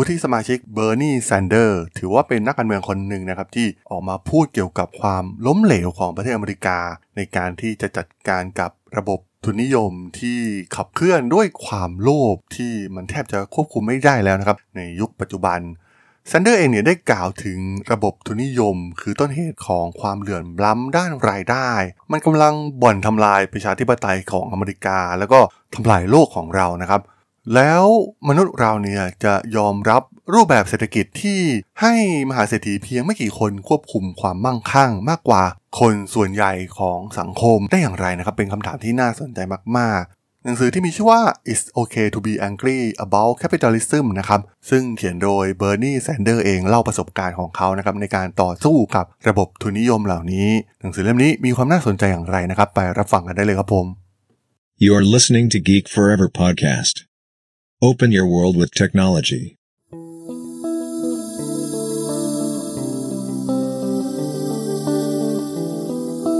วุฒิสมาชิกเบอร์นีแซนเดอร์ถือว่าเป็นนักการเมืองคนหนึ่งนะครับที่ออกมาพูดเกี่ยวกับความล้มเหลวของประเทศอเมริกา ในการที่จะจัดการกับระบบทุนนิยมที่ขับเคลื่อนด้วยความโลภที่มันแทบจะควบคุมไม่ได้แล้วนะครับ ในยุคปัจจุบันแซนเดอร์เองเนี่ยได้กล่าวถึงระบบทุนนิยม คือต้นเหตุของความเหลื่อมล้ำด้านรายได้ มันกำลังบ่อนทำลายประชาธิปไตยของอเมริกา แล้วก็ทำลายโลกของเรานะครับ แล้วมนุษย์เราเนี่ยจะยอมรับรูปแบบเศรษฐกิจที่ให้มหาเศรษฐีเพียงไม่กี่คนควบคุมความมั่งคั่งมากกว่าคนส่วนใหญ่ของสังคมได้อย่างไรนะครับ เป็นคำถามที่น่าสนใจมากๆ หนังสือที่มีชื่อว่า It's Okay to be angry about capitalism นะครับซึ่งเขียนโดยเบอร์นีแซนเดอร์เองเล่าประสบการณ์ของเขานะครับในการต่อสู้กับระบบทุนนิยมเหล่านี้ หนังสือเล่มนี้มีความน่าสนใจอย่างไรนะครับ ไปรับฟังกันได้เลยครับผม You are listening to Geek Forever podcast. Open your world with technology.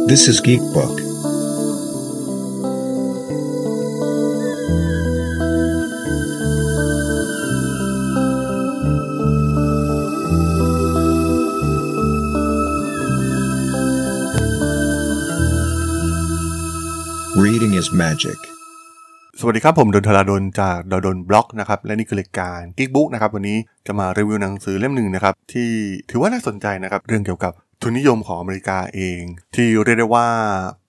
This is GeekBook. Reading is magic. สวัสดีครับ ผมดนทราดนจากดดนบล็อกนะครับและนี่คือรายการกิ๊กบุ๊กนะครับวันนี้จะมารีวิวหนังสือเล่มหนึ่งนะครับที่ถือว่าน่าสนใจนะครับเรื่องเกี่ยวกับทุนนิยมของอเมริกาเอง ที่เรียกได้ว่า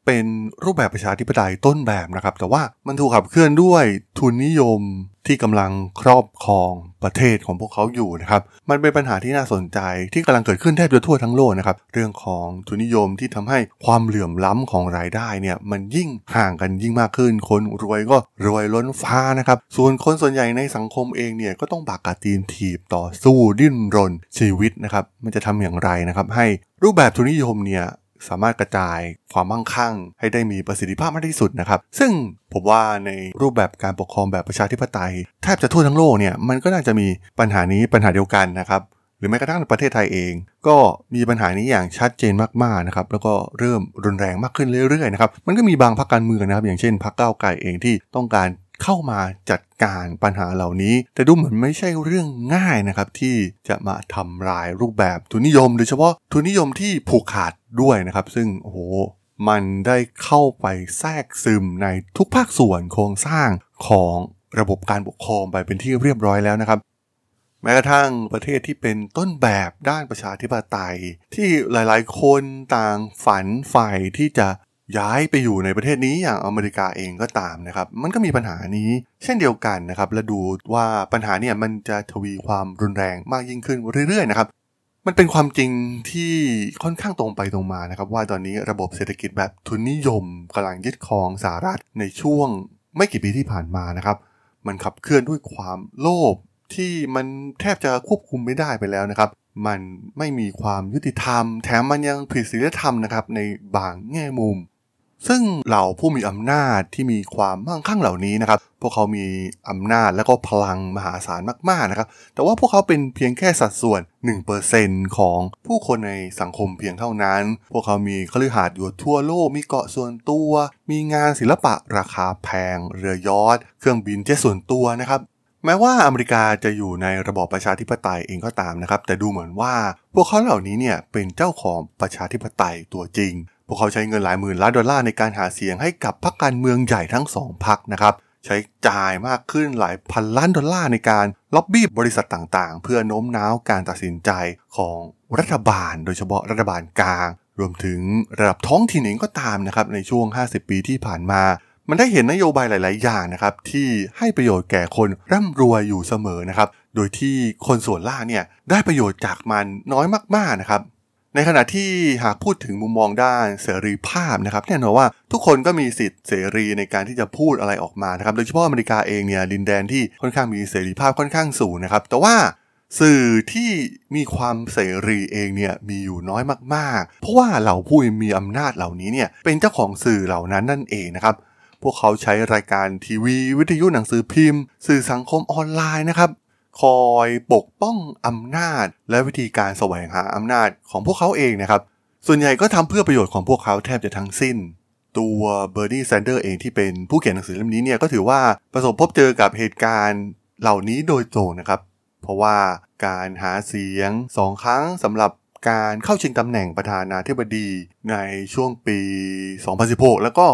เป็นรูปแบบประชาธิปไตยต้นแบบนะครับแต่ว่ามันถูกขับเคลื่อนด้วยทุนนิยม ที่กำลังครอบครองประเทศของพวกเขาอยู่นะครับ มันเป็นปัญหาที่น่าสนใจที่กำลังเกิดขึ้นแทบจะทั่วทั้งโลกนะครับ เรื่องของทุนนิยมที่ทำให้ความเหลื่อมล้ำของรายได้เนี่ยมันยิ่งห่างกันยิ่งมากขึ้น คนรวยก็รวยล้นฟ้านะครับ ส่วนคนส่วนใหญ่ในสังคมเองเนี่ยก็ต้องบากกาตีนถีบต่อสู้ดิ้นรนชีวิตนะครับ มันจะทำอย่างไรนะครับ ให้รูปแบบทุนนิยมเนี่ย สามารถกระจายความมั่งคั่ง ให้ได้มีประสิทธิภาพมากที่สุดนะครับ ซึ่งผมว่าในรูปแบบการปกครองแบบประชาธิปไตยแทบจะทั่วทั้งโลกเนี่ยมันก็น่าจะมีปัญหานี้ปัญหาเดียวกันนะครับหรือแม้กระทั่งประเทศไทยเอง ก็มีปัญหานี้อย่างชัดเจนมากๆนะครับแล้วก็เริ่มรุนแรงมากขึ้นเรื่อยๆนะครับมันก็มีบางพรรคการเมืองนะครับ อย่างเช่นพรรคก้าวไกลเองที่ต้องการ เข้ามาจัดการปัญหาเหล่านี้ แต่ดูเหมือนไม่ใช่เรื่องง่ายนะครับ ที่จะมาทำลายรูปแบบทุนนิยม โดยเฉพาะทุนนิยมที่ผูกขาดด้วยนะครับ ซึ่งโอ้โหมันได้เข้าไปแทรกซึมในทุกภาคส่วนโครงสร้างของระบบการปกครองไปเป็นที่เรียบร้อยแล้วนะครับ แม้กระทั่งประเทศที่เป็นต้นแบบด้านประชาธิปไตย ที่หลายๆ คนต่างฝันใฝ่ที่จะ ย้ายไปอยู่ในประเทศนี้อย่างอเมริกาเองก็ตามนะครับ มันก็มีปัญหานี้เช่นเดียวกันนะครับและดูว่าปัญหาเนี่ยมันจะทวีความรุนแรงมากยิ่งขึ้นเรื่อยๆนะครับมันเป็นความจริงที่ค่อนข้างตรงไปตรงมานะครับ ว่าตอนนี้ระบบเศรษฐกิจแบบทุนนิยมกำลังยึดครองสหรัฐในช่วงไม่กี่ปีที่ผ่านมานะครับ มันขับเคลื่อนด้วยความโลภที่มันแทบจะควบคุมไม่ได้ไปแล้วนะครับ มันไม่มีความยุติธรรม แถมมันยังผิดศีลธรรมนะครับในบางแง่มุม ซึ่งเหล่าผู้มีอำนาจที่มีความมั่งคั่งเหล่านี้นะครับ พวกเขามีอำนาจและก็พลังมหาศาลมากๆนะครับ แต่ว่าพวกเขาเป็นเพียงแค่สัดส่วน 1%ของผู้คนในสังคมเพียงเท่านั้น พวกเขามีคฤหาสน์อยู่ทั่วโลก มีเกาะส่วนตัว มีงานศิลปะราคาแพง เรือยอทเครื่องบินเจ็ตส่วนตัวนะครับแม้ว่าอเมริกาจะอยู่ในระบอบประชาธิปไตยเองก็ตามนะครับ แต่ดูเหมือนว่าพวกเขาเหล่านี้เนี่ยเป็นเจ้าของประชาธิปไตยตัวจริง พวกเขาใช้เงินหลายหมื่นล้านดอลลาร์ในการหาเสียงให้กับพรรคการเมืองใหญ่ทั้งสองพรรคนะครับใช้จ่ายมากขึ้นหลายพันล้านดอลลาร์ในการล็อบบี้บริษัทต่างๆ เพื่อโน้มน้าวการตัดสินใจของรัฐบาล โดยเฉพาะรัฐบาลกลาง รวมถึงระดับท้องถิ่นเองก็ตามนะครับในช่วง 50 ปีที่ผ่านมา มันได้เห็นนโยบายหลาย ๆ อย่างนะครับที่ให้ประโยชน์แก่คนร่ำรวยอยู่เสมอนะครับโดยที่คนส่วนล่าเนี่ยได้ประโยชน์จากมันน้อยมากๆนะครับ ในขณะที่หากพูดถึงมุมมองด้านเสรีภาพนะครับแน่นอนว่าทุกคนก็มีสิทธิ์เสรีในการที่จะพูดอะไรออกมานะครับโดยเฉพาะอเมริกาเองเนี่ยดินแดนที่ค่อนข้างมีเสรีภาพค่อนข้างสูงนะครับแต่ว่าสื่อที่มีความเสรีเองเนี่ยมีอยู่น้อยมากๆ เพราะว่าเหล่าผู้มีอำนาจเหล่านี้เนี่ยเป็นเจ้าของสื่อเหล่านั้นนั่นเองนะครับ พวกเขาใช้รายการทีวี วิทยุหนังสือพิมพ์ สื่อสังคมออนไลน์นะครับ คอยปกป้องอำนาจ และวิธีการแสวงหาอำนาจของพวกเขาเองนะครับ ส่วนใหญ่ก็ทำเพื่อประโยชน์ของพวกเขาแทบจะทั้งสิ้น ตัวเบอร์ดีแซนเดอร์เองที่เป็นผู้เขียนหนังสือเล่มนี้เนี่ยก็ถือว่าประสบพบเจอกับเหตุการณ์เหล่านี้โดยตรงนะครับ เพราะว่าการหาเสียงสองครั้งสำหรับการเข้าชิงตำแหน่งประธานาธิบดีในช่วงปี 2016 แล้วก็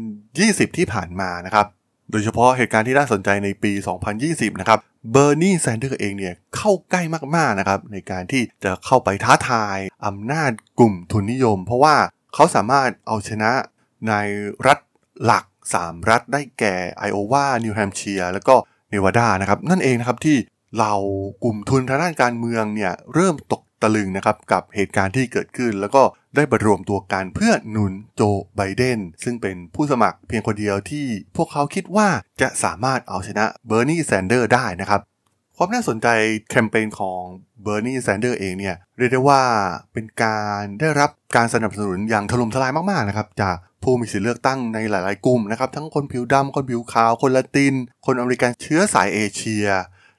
2020 ที่ผ่านมานะครับ โดยเฉพาะเหตุการณ์ที่น่าสนใจในปี 2020 นะครับ เบอร์นีแซนเดอร์เองเนี่ยเข้าใกล้มากๆนะครับในการที่จะเข้าไปท้าทายอำนาจกลุ่มทุนนิยม เพราะว่าเขาสามารถเอาชนะในรัฐหลัก 3 รัฐได้แก่ไอโอวา นิวแฮมเชียร์แล้วก็เนวาดานะครับ นั่นเองนะครับที่เรากลุ่มทุนทางด้านการเมืองเนี่ยเริ่มตก ตะลึงนะครับกับเหตุการณ์ที่เกิดขึ้น แล้วก็ได้บรรวมตัวกันเพื่อหนุนโจไบเดน ซึ่งเป็นผู้สมัครเพียงคนเดียวที่พวกเขาคิดว่าจะสามารถเอาชนะเบอร์นีแซนเดอร์ได้นะครับความน่าสนใจแคมเปญของเบอร์นีแซนเดอร์เองเนี่ยเรียกได้ว่าเป็นการได้รับการสนับสนุนอย่างถล่มทลายมากๆนะครับจากผู้มีสิทธิเลือกตั้งในหลาย ๆ กลุ่มนะครับทั้งคนผิวดำคนผิวขาว คนละติน คนอเมริกันเชื้อสายเอเชีย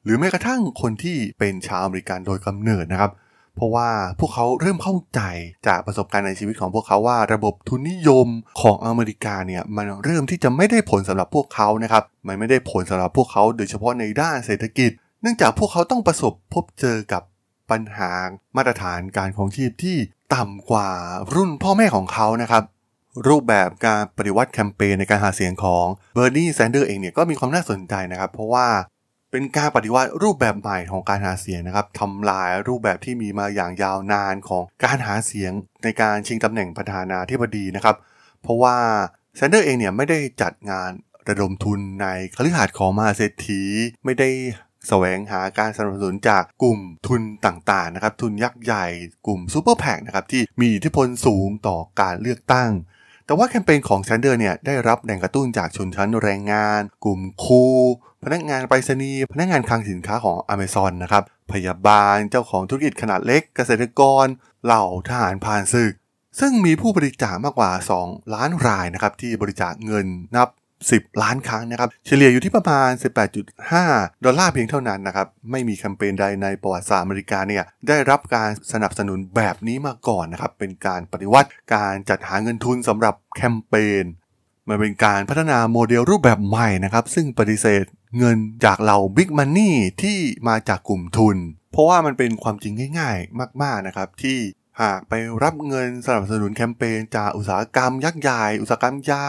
หรือแม้กระทั่งคนที่เป็นชาวอเมริกันโดยกำเนิดนะครับ เพราะว่าพวกเขาเริ่มเข้าใจจากประสบการณ์ในชีวิตของพวกเขาว่าระบบทุนนิยมของอเมริกาเนี่ยมันเริ่มที่จะไม่ได้ผลสำหรับพวกเขานะครับมันไม่ได้ผลสำหรับพวกเขาโดยเฉพาะในด้านเศรษฐกิจ เนื่องจากพวกเขาต้องประสบพบเจอกับปัญหามาตรฐานการครองชีพที่ต่ำกว่ารุ่นพ่อแม่ของเขานะครับรูปแบบการปฏิวัติแคมเปญในการหาเสียงของเบอร์นีแซนเดอร์เองเนี่ยก็มีความน่าสนใจนะครับ เพราะว่า เป็นการปฏิวัติรูปแบบใหม่ของการหาเสียงนะครับทำลายรูปแบบที่มีมาอย่างยาวนานของการหาเสียงในการชิงตำแหน่งประธานาธิบดีนะครับ เพราะว่าแซนเดอร์เองเนี่ยไม่ได้จัดงานระดมทุนในคฤหาสน์ของมหาเศรษฐี ไม่ได้แสวงหาการสนับสนุนจากกลุ่มทุนต่างๆนะครับ ทุนยักษ์ใหญ่ กลุ่มซูเปอร์แพคนะครับที่มีอิทธิพลสูงต่อการเลือกตั้ง แต่ว่าแคมเปญของแซนเดอร์เนี่ยได้รับแรงกระตุ้นจากชนชั้นแรงงาน กลุ่มครูพนักงานไปรษณีย์พนักงานคลังสินค้าของ a เม z o n นะครับพยาบาลเจ้าของธุรกิจขนาดเล็ก เกษตรกร เหล่าทหารผ่านศึก ซึ่งมีผู้บริจาคมากกว่า 2 ล้านรายนะครับที่บริจาคเงินนับ 10 ล้านครั้งนะครับ เฉลี่ยอยู่ที่ประมาณ 18.5 ดอลลาร์เพียงเท่านั้นนะครับ ไม่มีแคมเปญใดในประวัติศาสตร์อเมริกาเนี่ยได้รับการสนับสนุนแบบนี้มาก่อนนะครับ เป็นการปฏิวัติการจัดหาเงินทุนสำหรับแคมเปญมันเป็นการพัฒนาโมเดลรูปแบบใหม่นะครับ ซึ่งปฏิเสธเงินจากเหล่าบิ๊กมันนี่ที่มาจากกลุ่มทุน เพราะว่ามันเป็นความจริงง่าย ๆ มาก ๆนะครับที่หากไปรับเงินสนับสนุนแคมเปญจากอุตสาหกรรมยักษ์ใหญ่ อุตสาหกรรมยา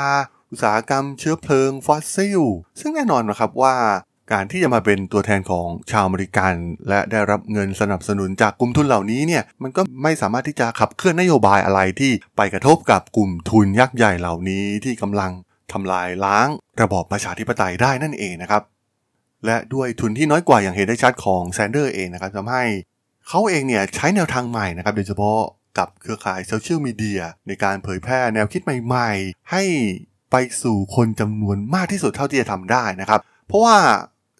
อุตสาหกรรมเชื้อเพลิงฟอสซิล ซึ่งแน่นอนนะครับว่าการที่จะมาเป็นตัวแทนของชาวอเมริกัน และได้รับเงินสนับสนุนจากกลุ่มทุนเหล่านี้เนี่ยมันก็ไม่สามารถที่จะขับเคลื่อนนโยบายอะไรที่ไปกระทบกับกลุ่มทุนยักษ์ใหญ่เหล่านี้ที่กำลังทำลายล้างระบอบประชาธิปไตยได้นั่นเองนะครับ และด้วยทุนที่น้อยกว่าอย่างเห็นได้ชัดของแซนเดอร์เองนะครับทำให้เขาเองเนี่ยใช้แนวทางใหม่นะครับ โดยเฉพาะกับเครือข่ายโซเชียลมีเดียในการเผยแพร่แนวคิดใหม่ ๆ ให้ ไปสู่คนจำนวนมากที่สุดเท่าที่จะทำได้นะครับ เพราะว่า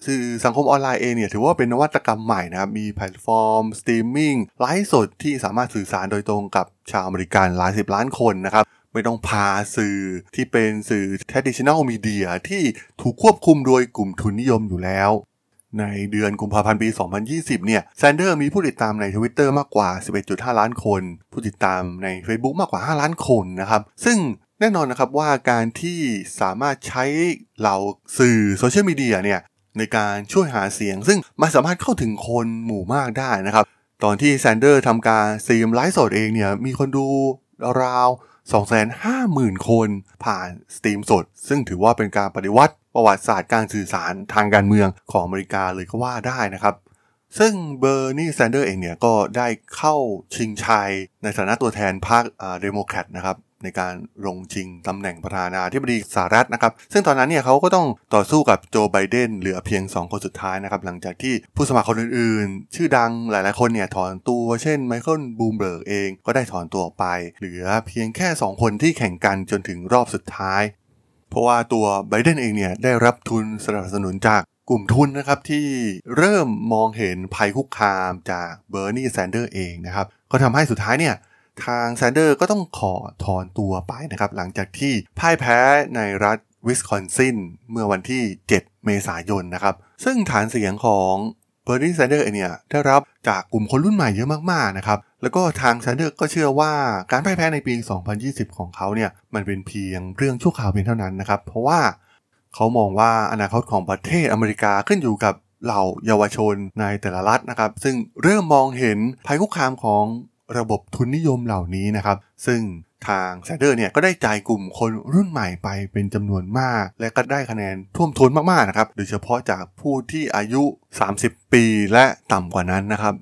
สื่อสังคมออนไลน์เองเนี่ยถือว่าเป็นนวัตกรรมใหม่นะครับ มีแพลตฟอร์ม สตรีมมิ่งไลฟ์สดที่สามารถสื่อสารโดยตรงกับชาวอเมริกันหลายสิบล้านคนนะครับ ไม่ต้องผ่านสื่อที่เป็นสื่อ traditional media ที่ถูกควบคุมโดยกลุ่มทุนนิยมอยู่แล้ว ในเดือนกุมภาพันธ์ปี 2020 เนี่ยแซนเดอร์มีผู้ติดตามใน Twitter มากกว่า 11.5 ล้านคน ผู้ติดตามใน Facebook มากกว่า 5 ล้านคนนะครับ ซึ่ง แน่นอนนะครับว่าการที่สามารถใช้เหล่าสื่อโซเชียลมีเดียเนี่ยในการช่วยหาเสียง ซึ่งมันสามารถเข้าถึงคนหมู่มากได้นะครับ ตอนที่แซนเดอร์ทำการสตรีมไลฟ์สดเองเนี่ยมีคนดูราว 250,000 คนผ่านสตรีมสด ซึ่งถือว่าเป็นการปฏิวัติประวัติศาสตร์การสื่อสารทางการเมืองของอเมริกาเลยก็ว่าได้นะครับ ซึ่งเบอร์นีแซนเดอร์เองเนี่ยก็ได้เข้าชิงชัยในฐานะตัวแทนพรรคเดโมแครตนะครับ ในการลงชิงตำแหน่งประธานาธิบดีสหรัฐนะครับ ซึ่งตอนนั้นเนี่ยเขาก็ต้องต่อสู้กับโจไบเดนเหลือเพียง 2 คนสุดท้ายนะครับ หลังจากที่ผู้สมัครคนอื่นๆ ชื่อดังหลายๆคนเนี่ยถอนตัวเช่นไมเคิลบลูมเบิร์กเองก็ได้ถอนตัวไป เหลือเพียงแค่ 2 คนที่แข่งกันจนถึงรอบสุดท้าย เพราะว่าตัวไบเดนเองเนี่ยได้รับทุนสนับสนุนจากกลุ่มทุนนะครับที่เริ่มมองเห็นภัยคุกคามจากเบอร์นีแซนเดอร์เองนะครับก็ทำให้สุดท้ายเนี่ย ทางแซนเดอร์ก็ต้องขอถอนตัวไปนะครับ หลังจากที่พ่ายแพ้ในรัฐวิสคอนซินเมื่อวันที่ 7 เมษายนนะครับ ซึ่งฐานเสียงของเบอร์นีแซนเดอร์เนี่ยได้รับจากกลุ่มคนรุ่นใหม่เยอะมากๆนะครับ แล้วก็ทางแซนเดอร์ก็เชื่อว่าการพ่ายแพ้ในปี 2020 ของเขาเนี่ยมันเป็นเพียงเรื่องชั่วคราวเพียงเท่านั้นนะครับ เพราะว่าเขามองว่าอนาคตของประเทศอเมริกาขึ้นอยู่กับเหล่าเยาวชนในแต่ละรัฐนะครับ ซึ่งเริ่มมองเห็นภัยคุกคามของ ระบบทุนนิยมเหล่านี้นะครับ ซึ่งทางแซนเดอร์เนี่ยก็ได้จ่ายกลุ่มคนรุ่นใหม่ไปเป็นจำนวนมาก และก็ได้คะแนนท่วมท้นมากๆนะครับ โดยเฉพาะจากผู้ที่อายุ 30 ปีและต่ำกว่านั้นนะครับ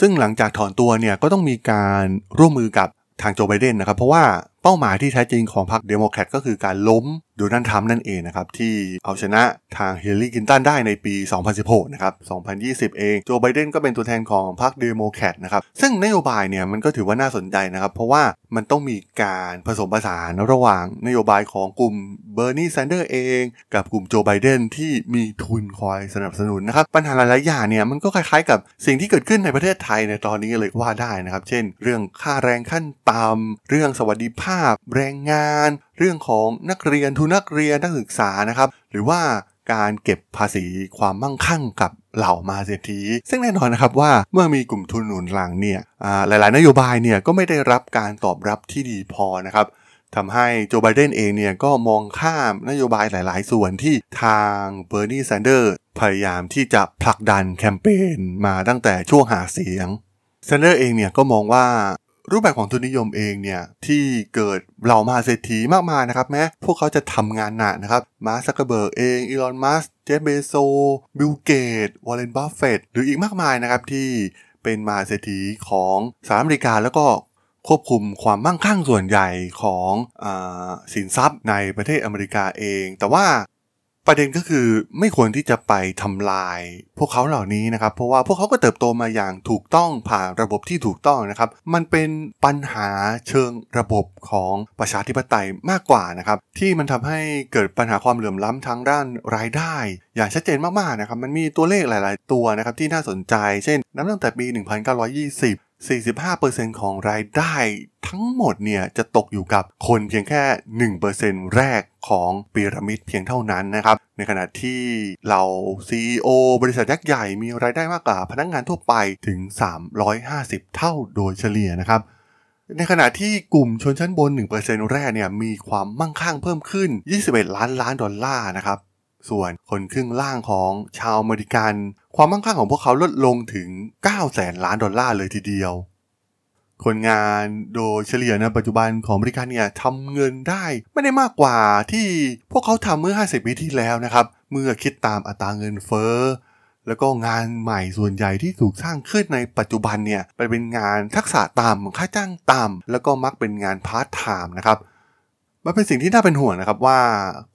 ซึ่งหลังจากถอนตัวเนี่ยก็ต้องมีการร่วมมือกับทางโจไบเดนนะครับ เพราะว่า เป้าหมายที่แท้จริงของพรรคเดโมแครตก็คือการล้มโดนัลด์ทรัมป์นั่นเองนะครับ ที่เอาชนะทางฮิลลารีคลินตันได้ในปี 2016 นะครับ 2020 เองโจไบเดนก็เป็นตัวแทนของพรรคเดโมแครตนะครับ ซึ่งนโยบายเนี่ยมันก็ถือว่าน่าสนใจนะครับ เพราะว่ามันต้องมีการผสมผสานระหว่างนโยบายของกลุ่มเบอร์นีแซนเดอร์เอง กับกลุ่มโจไบเดนที่มีทุนคอยสนับสนุนนะครับ ปัญหาหลายๆอย่างเนี่ยมันก็คล้ายๆ กับสิ่งที่เกิดขึ้นในประเทศไทยในตอนนี้เลยก็ว่าได้นะครับ เช่น เรื่องค่าแรงขั้นต่ำเรื่องสวัสดิภาพาพแรงงาน เรื่องของนักเรียนทุนนักเรียนนักศึกษานะครับ หรือว่าการเก็บภาษีความมั่งคั่งกับเหล่ามาเศรษฐี ซึ่งแน่นอนนะครับว่าเมื่อมีกลุ่มทุนหนุนหลังเนี่ยหลาย ๆ นโยบายเนี่ยก็ไม่ได้รับการตอบรับที่ดีพอนะครับทำให้โจไบเดนเองเนี่ยก็มองข้ามนโยบายหลาย ๆ ส่วนที่ทางเบอร์นีแซนเดอร์พยายามที่จะผลักดันแคมเปญมาตั้งแต่ช่วงหาเสียงแซนเดอร์เองเนี่ยก็มองว่า รูปแบบของทุนนิยมเองเนี่ยที่เกิดเหล่ามหาเศรษฐีมากมายนะครับแม้พวกเขาจะทำงานหนักนะครับมาร์กซักเกอร์เบิร์กเองอีลอนมัสก์เจฟฟ์เบโซสบิลเกตส์วอร์เรนบัฟเฟตต์หรืออีกมากมายนะครับที่เป็นมหาเศรษฐีของสหรัฐอเมริกาแล้วก็ควบคุมความมั่งคั่งส่วนใหญ่ของอสินทรัพย์ในประเทศอเมริกาเอง แต่ว่า ประเด็นก็คือไม่ควรที่จะไปทำลาย พวกเขาเหล่านี้นะครับ เพราะว่าพวกเขาก็เติบโตมาอย่างถูกต้องผ่านระบบที่ถูกต้องนะครับ มันเป็นปัญหาเชิงระบบของประชาธิปไตยมากกว่านะครับ ที่มันทำให้เกิดปัญหาความเหลื่อมล้ำทางด้านรายได้ อย่างชัดเจนมากๆนะครับ มันมีตัวเลขหลาย ๆ ตัวนะครับที่น่าสนใจ เช่นนับตั้งแต่ปี 1920 45%ของรายได้ทั้งหมดเนี่ยจะตกอยู่กับคนเพียงแค่ 1%แรกของพีระมิดเพียงเท่านั้นนะครับ ในขณะที่เรา CEO บริษัทยักษ์ใหญ่มีรายได้มากกว่าพนักงงานทั่วไปถึง 350 เท่าโดยเฉลี่ยนะครับในขณะที่กลุ่มชนชั้นบน 1%แรกเนี่ยมีความมั่งคั่งเพิ่มขึ้น 21 ล้านล้านดอลลาร์นะครับ ส่วนคนครึ่งล่างของชาวอเมริกัน ความมั่งคั่งของพวกเขาลดลงถึง 9 แสนล้านดอลลาร์เลยทีเดียว คนงานโดยเฉลี่ยในปัจจุบันของอเมริกันเนี่ยทำเงินได้ไม่ได้มากกว่าที่พวกเขาทำเมื่อ 50 ปีที่แล้วนะครับ เมื่อคิดตามอัตราเงินเฟ้อแล้วก็งานใหม่ส่วนใหญ่ที่ถูกสร้างขึ้นในปัจจุบันเนี่ยไปเป็นงานทักษะต่ำค่าจ้างต่ำแล้วก็มักเป็นงานพาร์ทไทม์นะครับ มันเป็นสิ่งที่น่าเป็นห่วงนะครับว่า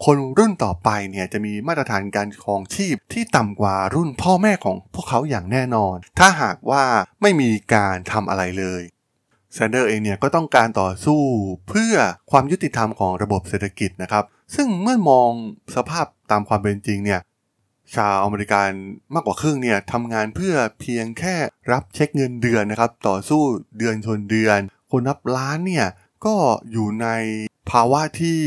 คนรุ่นต่อไปเนี่ยจะมีมาตรฐานการครองชีพที่ต่ำกว่ารุ่นพ่อแม่ของพวกเขาอย่างแน่นอน ถ้าหากว่าไม่มีการทำอะไรเลยแซนเดอร์เองเนี่ยก็ต้องการต่อสู้เพื่อความยุติธรรมของระบบเศรษฐกิจนะครับ ซึ่งเมื่อมองสภาพตามความเป็นจริงเนี่ยชาวอเมริกันมากกว่าครึ่งเนี่ยทำงานเพื่อเพียงแค่รับเช็คเงินเดือนนะครับ ต่อสู้เดือนชนเดือน คนนับล้านเนี่ย ก็อยู่ในภาวะที่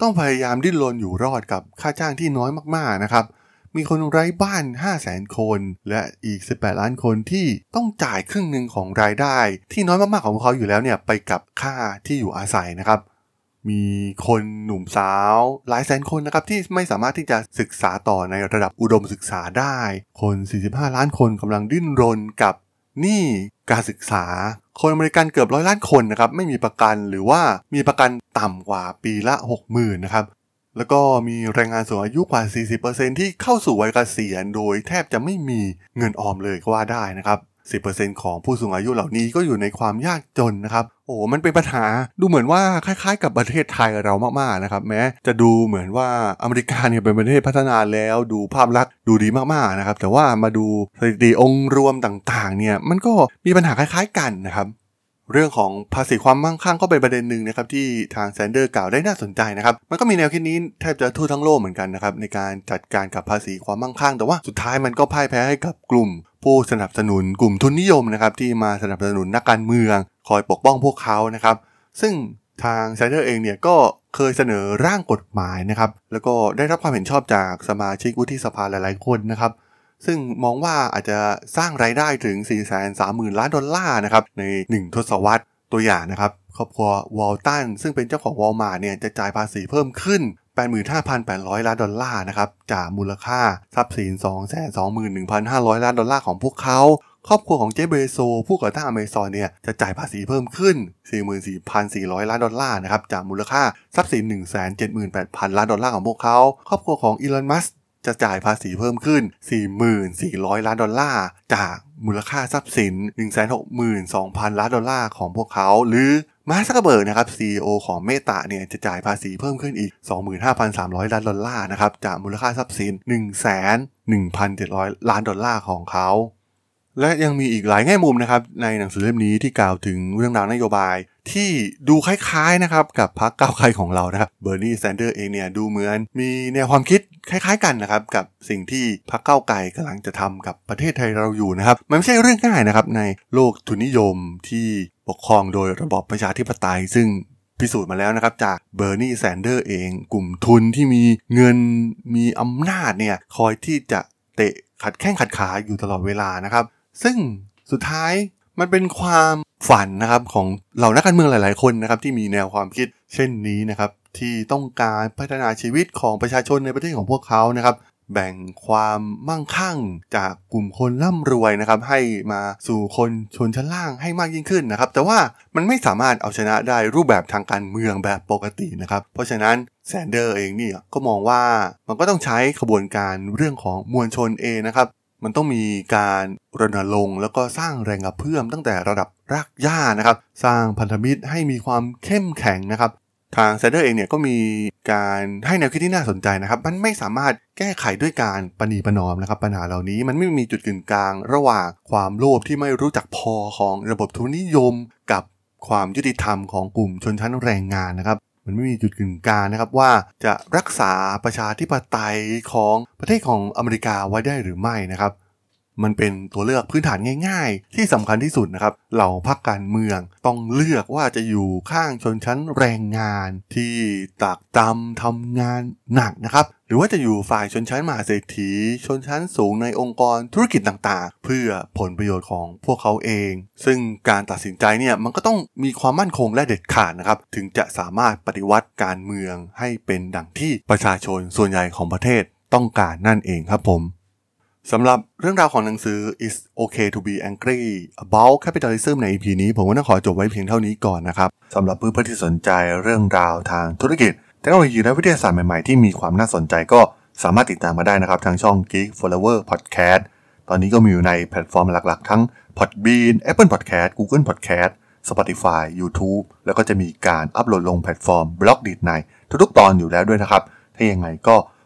ต้องพยายามดิ้นรนอยู่รอดกับค่าจ้างที่น้อยมากๆนะครับ มีคนไร้บ้าน 5 0 0แสนคน และอีก 18 ล้านคนที่ต้องจ่ายครึ่งหนึ่งของรายได้ ที่น้อยมากๆของพวกเขาอยู่แล้วเนี่ยไปกับค่าที่อยู่อาศัยนะครับ มีคนหนุ่มสาวหลายแสนคนนะครับที่ไม่สามารถที่จะศึกษาต่อในระดับอุดมศึกษาได้ คน 45 ล้านคนกำลังดิ้นรนกับหนี้การศึกษา คนอเมริกันเกือบร้อยล้านคนนะครับไม่มีประกันหรือว่ามีประกันต่ำกว่าปีละ 60,000นะครับแล้วก็มีแรงงานสูงอายุกว่า 40%ที่เข้าสู่วัยเกษียณโดยแทบจะไม่มีเงินออมเลยก็ว่าได้นะครับ 10%ของผู้สูงอายุเหล่านี้ก็อยู่ในความยากจนนะครับ โอ้มันเป็นปัญหาดูเหมือนว่าคล้ายๆ กับประเทศไทยเรามากๆนะครับแม้จะดูเหมือนว่าอเมริกาเนี่ยเป็นประเทศพัฒนาแล้วดูภาพลักษณ์ดูดีมากๆนะครับ แต่ว่ามาดูสถิติองค์รวมต่างๆเนี่ยมันก็มีปัญหาคล้าย ๆ กันนะครับเรื่องของภาษีความมั่งคั่งก็เป็นประเด็นหนึ่งนะครับที่ทางแซนเดอร์กล่าวได้น่าสนใจนะครับ มันก็มีแนวคิดนี้แทบจะทั่วทั้งโลกเหมือนกันนะครับในการจัดการกับภาษีความมั่งคั่ง แต่ว่าสุดท้ายมันก็พ่ายแพ้ให้กับกลุ่ม ผู้สนับสนุนกลุ่มทุนนิยมนะครับที่มาสนับสนุนนักการเมือง คอยปกป้องพวกเขานะครับ ซึ่งทางแซนเดอร์เองเนี่ยก็เคยเสนอร่างกฎหมายนะครับ แล้วก็ได้รับความเห็นชอบจากสมาชิกวุฒิสภาหลายๆคนนะครับ ซึ่งมองว่าอาจจะสร้างรายได้ถึง 4 3 0 0 0 0 ล้านดอลลาร์นะครับใน 1 ทศวรรษตัวอย่างนะครับครอบครัววอลตันซึ่งเป็นเจ้าของวอลมาร์ตเนี่ยจะจ่ายภาษีเพิ่มขึ้น 85,800 ล้านดอลลาร์นะครับจากมูลค่าทรัพย์สิน 221,500 ล้านดอลลาร์ของพวกเขา ครอบครัวของเจฟฟ์เบโซส ผู้ก่อตั้งอเมซอนเนี่ยจะจ่ายภาษีเพิ่มขึ้น 44,400 ล้านดอลลาร์นะครับจากมูลค่าทรัพย์สิน 178,000 ล้านดอลลาร์ของพวกเขา ครอบครัวของอีลอนมัสก์จะจ่ายภาษีเพิ่มขึ้น 44,000ล้านดอลลาร์ จากมูลค่าทรัพย์สิน 162,000 ล้านดอลลาร์ของพวกเขา หรือมาร์กซักเกอร์เบิร์กนะครับ CEO ของเมตาเนี่ยจะจ่ายภาษีเพิ่มขึ้นอีก 25,300 ล้านดอลลาร์นะครับ จากมูลค่าทรัพย์สิน 1,1,700 ล้านดอลลาร์ของเขา และยังมีอีกหลายแง่มุมนะครับในหนังสือเล่มนี้ที่กล่าวถึงเรื่องราวนโยบาย ที่ดูคล้ายๆนะครับกับพรรคก้าวไกลของเรานะครับเบอร์นีแซนเดอร์เองเนี่ยดูเหมือนมีแนวความคิดคล้ายๆกันนะครับกับสิ่งที่พรรคก้าวไกลกำลังจะทำกับประเทศไทยเราอยู่นะครับมันไม่ใช่เรื่องง่ายนะครับในโลกทุนนิยมที่ปกครองโดยระบอบประชาธิปไตย ซึ่งพิสูจน์มาแล้วนะครับจากเบอร์นีแซนเดอร์เองกลุ่มทุนที่มีเงินมีอำนาจเนี่ยคอยที่จะเตะขัดแข้งขัดขาอยู่ตลอดเวลานะครับ ซึ่งสุดท้ายมันเป็นความฝันนะครับของเหล่านักการเมืองหลาย ๆ คนนะครับที่มีแนวความคิดเช่นนี้นะครับที่ต้องการพัฒนาชีวิตของประชาชนในประเทศของพวกเขานะครับ แบ่งความมั่งคั่งจากกลุ่มคนร่ำรวยนะครับ ให้มาสู่คนชนชั้นล่างให้มากยิ่งขึ้นนะครับ แต่ว่ามันไม่สามารถเอาชนะได้รูปแบบทางการเมืองแบบปกตินะครับ เพราะฉะนั้นแซนเดอร์เองเนี่ยก็มองว่ามันก็ต้องใช้ขบวนการเรื่องของมวลชนเองนะครับ มันต้องมีการรณรงค์แล้วก็สร้างแรงกระเพื่อมตั้งแต่ระดับรากหญ้านะครับ สร้างพันธมิตรให้มีความเข้มแข็งนะครับ ทางแซนเดอร์เองเนี่ยก็มีการให้แนวคิดที่น่าสนใจนะครับ มันไม่สามารถแก้ไขด้วยการประนีประนอมนะครับ ปัญหาเหล่านี้มันไม่มีจุดกึ่งกลาง ระหว่างความโลภที่ไม่รู้จักพอของระบบทุนนิยม กับความยุติธรรมของกลุ่มชนชั้นแรงงานนะครับ มันไม่มีจุดกึ่งกลางนะครับว่าจะรักษาประชาธิปไตยของประเทศของอเมริกาไว้ได้หรือไม่นะครับ มันเป็นตัวเลือกพื้นฐานง่าย ๆ ที่สำคัญที่สุดนะครับเหล่าพรรคการเมืองต้องเลือกว่าจะอยู่ข้างชนชั้นแรงงานที่ตากตำทำงานหนักนะครับหรือว่าจะอยู่ฝ่ายชนชั้นมหาเศรษฐี ชนชั้นสูงในองค์กรธุรกิจต่างๆ เพื่อผลประโยชน์ของพวกเขาเอง ซึ่งการตัดสินใจเนี่ยมันก็ต้องมีความมั่นคงและเด็ดขาดนะครับ ถึงจะสามารถปฏิวัติการเมืองให้เป็นดังที่ประชาชนส่วนใหญ่ของประเทศต้องการนั่นเองครับผม สำหรับเรื่องราวของหนังสือ It's Okay to be angry about capitalism ใน EP นี้ ผมก็ต้องขอจบไว้เพียงเท่านี้ก่อนนะครับสำหรับเพื่อนๆที่สนใจเรื่องราวทางธุรกิจเทคโนโลยีและวิทยาศาสตร์ใหม่ๆ ที่มีความน่าสนใจก็สามารถติดตามมาได้นะครับ ทางช่อง Geek Forever Podcast ตอนนี้ก็มีอยู่ในแพลตฟอร์มหลักๆ ทั้ง Podbean Apple Podcast Google Podcast Spotify YouTube แล้วก็จะมีการอัปโหลดลงแพลตฟอร์ม Blockdit ในทุกๆ ตอนอยู่แล้วด้วยนะครับ ถ้ายังไงก็